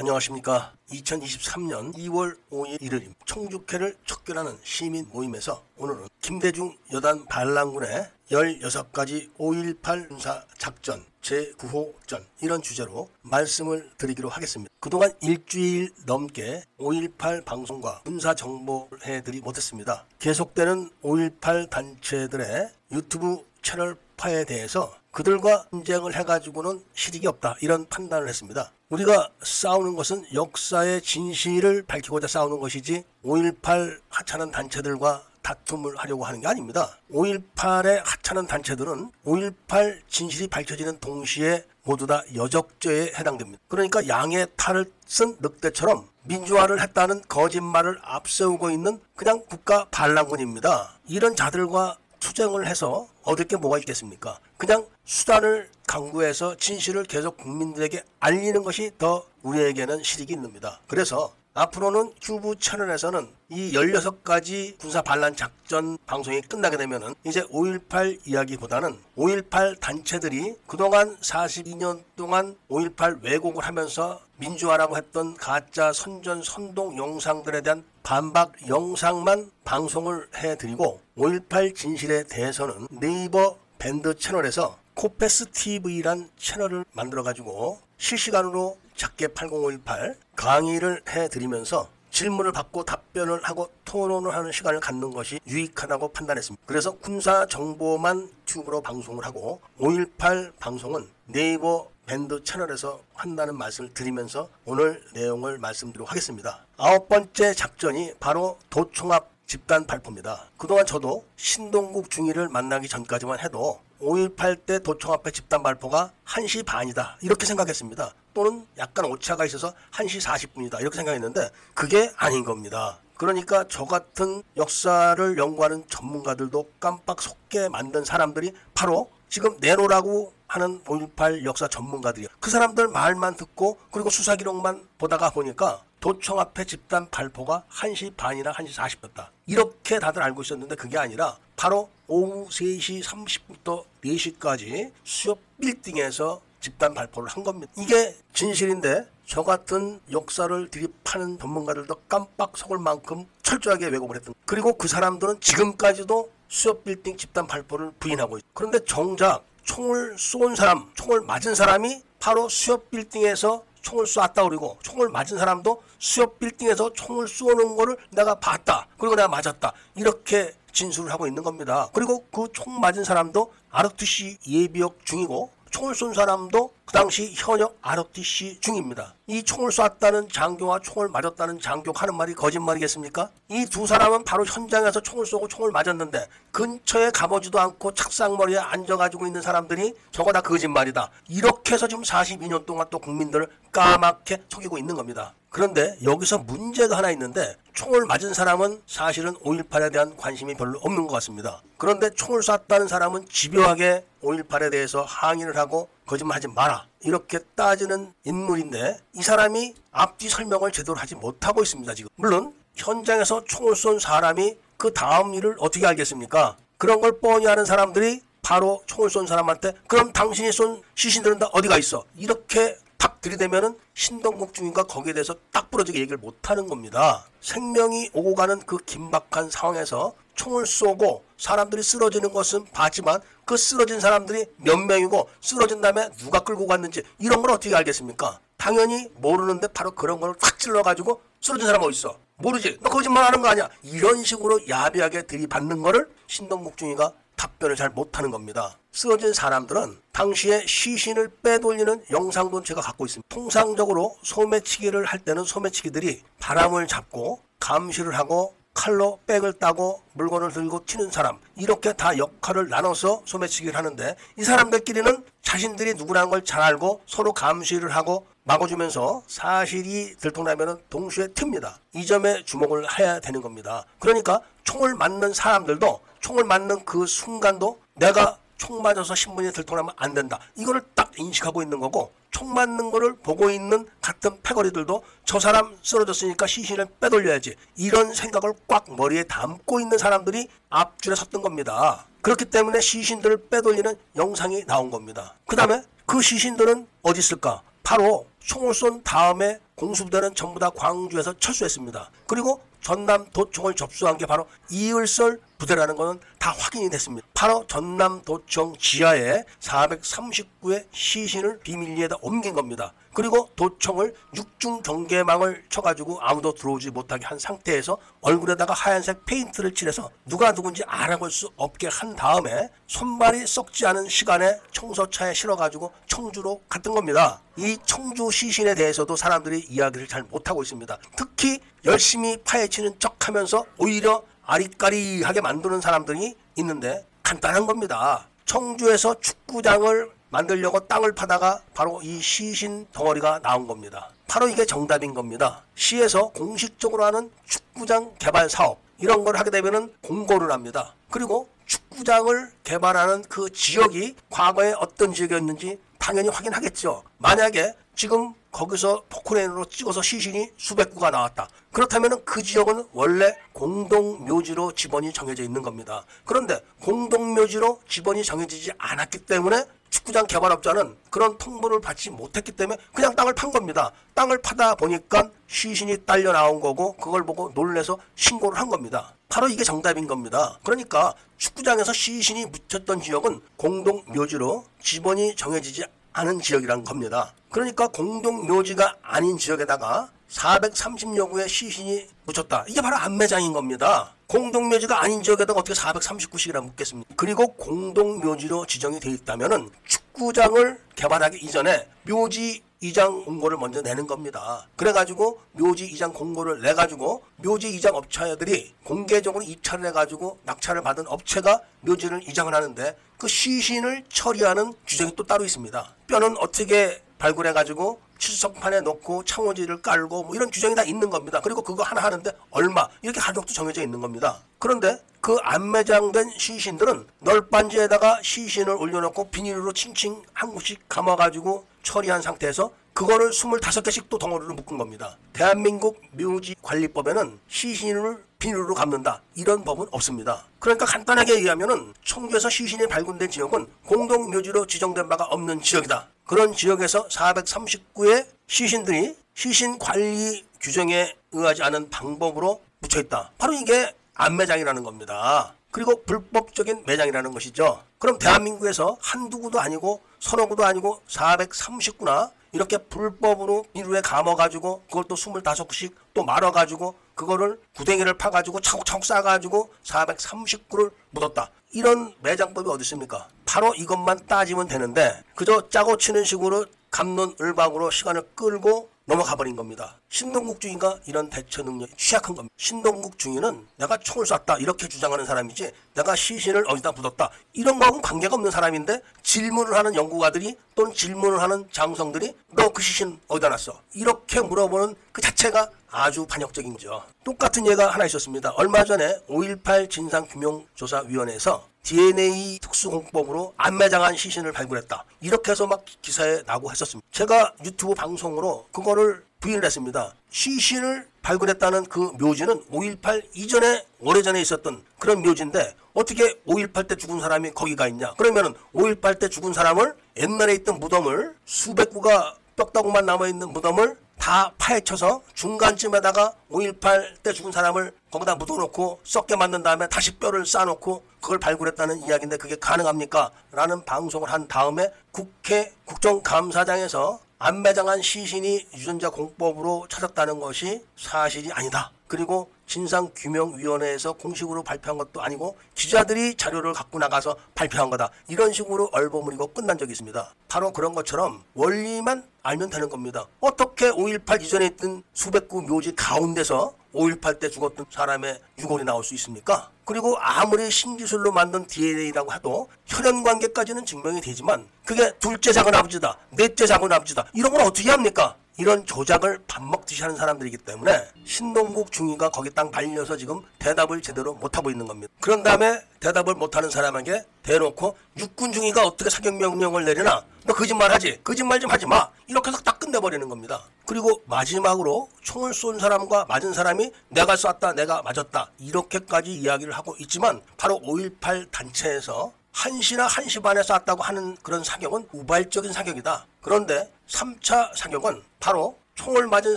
안녕하십니까. 2023년 2월 5일 일요일 청주회를 척결하는 시민 모임에서 오늘은 김대중 여단 반란군의 16가지 5.18 군사 작전 제9호전 이런 주제로 말씀을 드리기로 하겠습니다. 그동안 일주일 넘게 5.18 방송과 군사 정보를 해드리 못했습니다. 계속되는 5.18 단체들의 유튜브 채널 파에 대해서 그들과 분쟁을 해가지고는 실익이 없다 이런 판단을 했습니다. 우리가 싸우는 것은 역사의 진실을 밝히고자 싸우는 것이지 5.18 하찮은 단체들과 다툼을 하려고 하는 게 아닙니다. 5.18의 하찮은 단체들은 5.18 진실이 밝혀지는 동시에 모두 다 여적죄에 해당됩니다. 그러니까 양의 탈을 쓴 늑대처럼 민주화를 했다는 거짓말을 앞세우고 있는 그냥 국가 반란군입니다. 이런 자들과 투쟁을 해서 얻을 게 뭐가 있겠습니까? 그냥 수단을 강구해서 진실을 계속 국민들에게 알리는 것이 더 우리에게는 실익이 있습니다. 그래서 앞으로는 큐브 채널에서는 이 16가지 군사 반란 작전 방송이 끝나게 되면은 이제 5.18 이야기보다는 5.18 단체들이 그동안 42년 동안 5.18 왜곡을 하면서 민주화라고 했던 가짜 선전 선동 영상들에 대한 반박 영상만 방송을 해드리고 5.18 진실에 대해서는 네이버 밴드 채널에서 코페스 TV란 채널을 만들어 가지고 실시간으로 작게 8058 강의를 해드리면서 질문을 받고 답변을 하고 토론을 하는 시간을 갖는 것이 유익하다고 판단했습니다. 그래서 군사 정보만 튜브로 방송을 하고 5.18 방송은 네이버 밴드 채널에서 한다는 말씀을 드리면서 오늘 내용을 말씀드리도록 하겠습니다. 아홉 번째 작전이 바로 도총합 집단 발표입니다. 그동안 저도 신동국 중위를 만나기 전까지만 해도 5.18 때 도청합회 집단 발표가 1시 반이다 이렇게 생각했습니다. 또는 약간 오차가 있어서 1시 40분이다 이렇게 생각했는데 그게 아닌 겁니다. 그러니까 저 같은 역사를 연구하는 전문가들도 깜빡 속게 만든 사람들이 바로 지금 내로라고 하는 5.18 역사 전문가들이요. 그 사람들 말만 듣고 그리고 수사 기록만 보다가 보니까 도청 앞에 집단 발포가 1시 반이나 1시 40분이었다. 이렇게 다들 알고 있었는데 그게 아니라 바로 오후 3시 30분부터 4시까지 수협 빌딩에서 집단 발표를 한 겁니다. 이게 진실인데 저 같은 역사를 들이파는 전문가들도 깜빡 속을 만큼 철저하게 왜곡을 했던 그리고 그 사람들은 지금까지도 수협 빌딩 집단 발표를 부인하고 있어요. 그런데 정작 총을 쏜 사람, 총을 맞은 사람이 바로 수협 빌딩에서 총을 쐈다 그러고 총을 맞은 사람도 수협 빌딩에서 총을 쏘는 거를 내가 봤다. 그리고 내가 맞았다. 이렇게 진술을 하고 있는 겁니다. 그리고 그 총 맞은 사람도 ROTC 예비역 중이고 총을 쏜 사람도 그 당시 현역 ROTC 중입니다. 이 총을 쐈다는 장교와 총을 맞았다는 장교가 하는 말이 거짓말이겠습니까? 이 두 사람은 바로 현장에서 총을 쏘고 총을 맞았는데 근처에 가보지도 않고 착상머리에 앉아가지고 있는 사람들이 저거 다 거짓말이다. 이렇게 해서 지금 42년 동안 또 국민들을 까맣게 속이고 있는 겁니다. 그런데 여기서 문제가 하나 있는데 총을 맞은 사람은 사실은 5.18에 대한 관심이 별로 없는 것 같습니다. 그런데 총을 쐈다는 사람은 집요하게 5.18에 대해서 항의를 하고 거짓말하지 마라. 이렇게 따지는 인물인데 이 사람이 앞뒤 설명을 제대로 하지 못하고 있습니다 지금. 물론 현장에서 총을 쏜 사람이 그 다음 일을 어떻게 알겠습니까? 그런 걸 뻔히 아는 사람들이 바로 총을 쏜 사람한테 그럼 당신이 쏜 시신들은 다 어디가 있어? 이렇게 탁 들이대면은 신동국 중인가 거기에 대해서 딱 부러지게 얘기를 못하는 겁니다. 생명이 오고 가는 그 긴박한 상황에서 총을 쏘고 사람들이 쓰러지는 것은 봤지만 그 쓰러진 사람들이 몇 명이고 쓰러진 다음에 누가 끌고 갔는지 이런 걸 어떻게 알겠습니까? 당연히 모르는데 바로 그런 걸 확 찔러가지고 쓰러진 사람 어디 있어? 모르지. 너 거짓말 하는 거 아니야. 이런 식으로 야비하게 들이받는 거를 신동국 중위가 답변을 잘 못하는 겁니다. 쓰러진 사람들은 당시에 시신을 빼돌리는 영상도 제가 갖고 있습니다. 통상적으로 소매치기를 할 때는 소매치기들이 바람을 잡고 감시를 하고 칼로 백을 따고 물건을 들고 튀는 사람 이렇게 다 역할을 나눠서 소매치기를 하는데 이 사람들끼리는 자신들이 누구라는 걸 잘 알고 서로 감시를 하고 막아주면서 사실이 들통나면 동시에 튑니다. 이 점에 주목을 해야 되는 겁니다. 그러니까 총을 맞는 사람들도 총을 맞는 그 순간도 내가 총 맞아서 신문이 들통나면 안 된다. 이거를 딱 인식하고 있는 거고 총 맞는 거를 보고 있는 같은 패거리들도 저 사람 쓰러졌으니까 시신을 빼돌려야지. 이런 생각을 꽉 머리에 담고 있는 사람들이 앞줄에 섰던 겁니다. 그렇기 때문에 시신들을 빼돌리는 영상이 나온 겁니다. 그 다음에 그 시신들은 어디 있을까? 바로 총을 쏜 다음에 공수부대는 전부 다 광주에서 철수했습니다. 그리고 전남 도청을 접수한 게 바로 이을설 부대라는 것은 다 확인이 됐습니다. 바로 전남 도청 지하에 439의 시신을 비밀리에다 옮긴 겁니다. 그리고 도청을 육중 경계망을 쳐가지고 아무도 들어오지 못하게 한 상태에서 얼굴에다가 하얀색 페인트를 칠해서 누가 누군지 알아볼 수 없게 한 다음에 손발이 썩지 않은 시간에 청소차에 실어가지고 청주로 갔던 겁니다. 이 청주 시신에 대해서도 사람들이 이야기를 잘 못하고 있습니다. 특히 열심히 파헤치는 척 하면서 오히려 아리까리하게 만드는 사람들이 있는데 간단한 겁니다. 청주에서 축구장을 만들려고 땅을 파다가 바로 이 시신 덩어리가 나온 겁니다. 바로 이게 정답인 겁니다. 시에서 공식적으로 하는 축구장 개발 사업 이런 걸 하게 되면은 공고를 합니다. 그리고 축구장을 개발하는 그 지역이 과거에 어떤 지역이었는지 당연히 확인하겠죠. 만약에 지금 거기서 포크레인으로 찍어서 시신이 수백 구가 나왔다. 그렇다면 그 지역은 원래 공동묘지로 지번이 정해져 있는 겁니다. 그런데 공동묘지로 지번이 정해지지 않았기 때문에 축구장 개발업자는 그런 통보를 받지 못했기 때문에 그냥 땅을 판 겁니다. 땅을 파다 보니까 시신이 딸려 나온 거고 그걸 보고 놀래서 신고를 한 겁니다. 바로 이게 정답인 겁니다. 그러니까 축구장에서 시신이 묻혔던 지역은 공동묘지로 지번이 정해지지 않은 지역이란 겁니다. 그러니까 공동묘지가 아닌 지역에다가 430여 구의 시신이 묻혔다. 이게 바로 안매장인 겁니다. 공동묘지가 아닌 지역에다가 어떻게 439씩이나 묻겠습니까? 그리고 공동묘지로 지정이 돼 있다면은 축구장을 개발하기 이전에 묘지 이장 공고를 먼저 내는 겁니다. 그래가지고 묘지 이장 공고를 내가지고 묘지 이장 업체들이 공개적으로 입찰을 해가지고 낙찰을 받은 업체가 묘지를 이장을 하는데 그 시신을 처리하는 규정이 또 따로 있습니다. 뼈는 어떻게 발굴해가지고 치수석판에 놓고 창호지를 깔고 뭐 이런 규정이 다 있는 겁니다. 그리고 그거 하나 하는데 얼마 이렇게 가격도 정해져 있는 겁니다. 그런데 그 안 매장된 시신들은 널빤지에다가 시신을 올려놓고 비닐로 칭칭 한 곳씩 감아가지고 처리한 상태에서 그거를 25개씩 또 덩어리로 묶은 겁니다. 대한민국 묘지 관리법에는 시신을 비닐로 감는다. 이런 법은 없습니다. 그러니까 간단하게 얘기하면은 청주에서 시신이 발굴된 지역은 공동묘지로 지정된 바가 없는 지역이다. 그런 지역에서 439의 시신들이 시신 관리 규정에 의하지 않은 방법으로 묻혀 있다. 바로 이게 안매장이라는 겁니다. 그리고 불법적인 매장이라는 것이죠. 그럼 대한민국에서 한두 구도 아니고 서너 구도 아니고 439나 이렇게 불법으로 비루에 감아가지고 그걸 또 25구씩 또 말아가지고 그거를 구덩이를 파가지고 차곡차곡 싸가지고 439를 묻었다. 이런 매장법이 어디 있습니까? 바로 이것만 따지면 되는데 그저 짜고 치는 식으로 감론 을박으로 시간을 끌고 넘어가 버린 겁니다. 신동국 중위가 이런 대처 능력이 취약한 겁니다. 신동국 중위는 내가 총을 쐈다 이렇게 주장하는 사람이지 내가 시신을 어디다 묻었다 이런 거하고는 관계가 없는 사람인데 질문을 하는 연구가들이 또는 질문을 하는 장성들이 너 그 시신 어디다 놨어? 이렇게 물어보는 그 자체가 아주 반역적인죠. 똑같은 예가 하나 있었습니다. 얼마 전에 5.18 진상규명조사위원회에서 DNA 특수공법으로 안매장한 시신을 발굴했다. 이렇게 해서 막 기사에 나고 했었습니다. 제가 유튜브 방송으로 그거를 부인을 했습니다. 시신을 발굴했다는 그 묘지는 5.18 이전에 오래전에 있었던 그런 묘지인데 어떻게 5.18 때 죽은 사람이 거기가 있냐? 그러면은 5.18 때 죽은 사람을 옛날에 있던 무덤을 수백 구가 뼈다구만 남아있는 무덤을 다 파헤쳐서 중간쯤에다가 5.18 때 죽은 사람을 거기다 묻어놓고 썩게 만든 다음에 다시 뼈를 쌓아놓고 그걸 발굴했다는 이야기인데 그게 가능합니까? 라는 방송을 한 다음에 국회 국정감사장에서 안매장한 시신이 유전자 공법으로 찾았다는 것이 사실이 아니다. 그리고 진상규명위원회에서 공식으로 발표한 것도 아니고 기자들이 자료를 갖고 나가서 발표한 거다. 이런 식으로 얼버무리고 끝난 적이 있습니다. 바로 그런 것처럼 원리만 알면 되는 겁니다. 어떻게 5.18 이전에 있던 수백 구 묘지 가운데서 5.18 때 죽었던 사람의 유골이 나올 수 있습니까? 그리고 아무리 신기술로 만든 DNA라고 해도 혈연 관계까지는 증명이 되지만 그게 둘째 작은 아버지다, 넷째 작은 아버지다 이런 건 어떻게 합니까? 이런 조작을 밥 먹듯이 하는 사람들이기 때문에 신동국 중위가 거기 땅 발려서 지금 대답을 제대로 못하고 있는 겁니다. 그런 다음에 대답을 못하는 사람에게 대놓고 육군 중위가 어떻게 사격 명령을 내리나 너 거짓말 하지 거짓말 좀 하지 마 이렇게 해서 딱 끝내버리는 겁니다. 그리고 마지막으로 총을 쏜 사람과 맞은 사람이 내가 쐈다 내가 맞았다 이렇게까지 이야기를 하고 있지만 바로 5.18 단체에서 1시나 1시 반에 쐈다고 하는 그런 사격은 우발적인 사격이다. 그런데 3차 사격은 바로 총을 맞은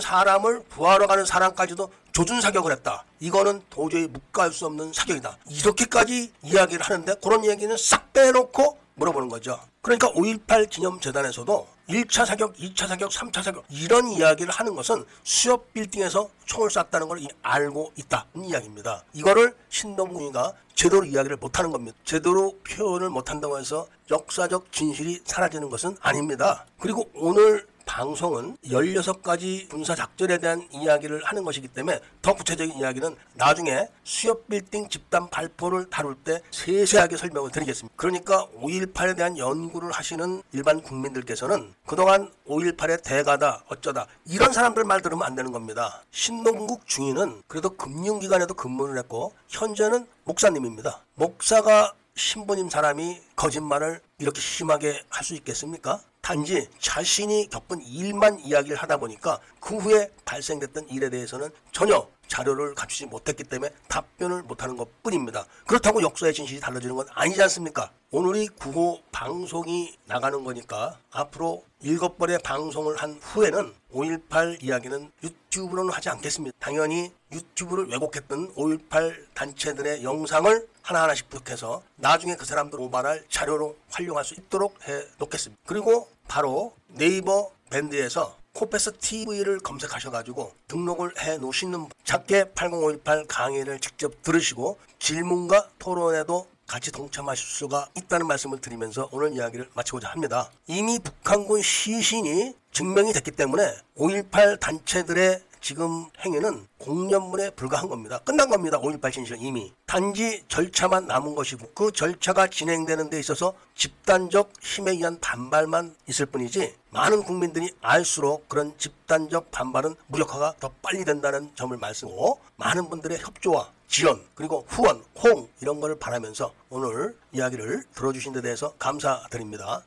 사람을 구하러 가는 사람까지도 조준 사격을 했다. 이거는 도저히 묵과할 수 없는 사격이다. 이렇게까지 이야기를 하는데 그런 얘기는 싹 빼놓고 물어보는 거죠. 그러니까 5.18 기념재단에서도 1차 사격, 2차 사격, 3차 사격 이런 이야기를 하는 것은 수협 빌딩에서 총을 쐈다는 걸 알고 있다는 이야기입니다. 이거를 신동국이가 제대로 이야기를 못하는 겁니다. 제대로 표현을 못한다고 해서 역사적 진실이 사라지는 것은 아닙니다. 그리고 오늘 방송은 16가지 군사 작전에 대한 이야기를 하는 것이기 때문에 더 구체적인 이야기는 나중에 수협 빌딩 집단 발표를 다룰 때 세세하게 설명을 드리겠습니다. 그러니까 5.18에 대한 연구를 하시는 일반 국민들께서는 그동안 5.18의 대가다 어쩌다 이런 사람들 말 들으면 안 되는 겁니다. 신동국 중위는 그래도 금융기관에도 근무를 했고 현재는 목사님입니다. 목사가 신부님 사람이 거짓말을 이렇게 심하게 할 수 있겠습니까? 단지 자신이 겪은 일만 이야기를 하다 보니까 그 후에 발생됐던 일에 대해서는 전혀 자료를 갖추지 못했기 때문에 답변을 못하는 것 뿐입니다. 그렇다고 역사의 진실이 달라지는 건 아니지 않습니까? 오늘이 9호 방송이 나가는 거니까 앞으로 일곱 번의 방송을 한 후에는 5.18 이야기는 유튜브로는 하지 않겠습니다. 당연히 유튜브를 왜곡했던 5.18 단체들의 영상을 하나하나씩 부탁해서 나중에 그 사람들 오발할 자료로 활용할 수 있도록 해 놓겠습니다. 그리고 바로 네이버 밴드에서 코페스 TV를 검색하셔가지고 등록을 해 놓으시는 작게 80518 강의를 직접 들으시고 질문과 토론에도 같이 동참하실 수가 있다는 말씀을 드리면서 오늘 이야기를 마치고자 합니다. 이미 북한군 시신이 증명이 됐기 때문에 5.18 단체들의 지금 행위는 공연물에 불과한 겁니다. 끝난 겁니다. 5.18 진실 이미. 단지 절차만 남은 것이고 그 절차가 진행되는 데 있어서 집단적 힘에 의한 반발만 있을 뿐이지 많은 국민들이 알수록 그런 집단적 반발은 무력화가 더 빨리 된다는 점을 말씀하고 많은 분들의 협조와 지원 그리고 후원, 호응 이런 거를 바라면서 오늘 이야기를 들어주신 데 대해서 감사드립니다.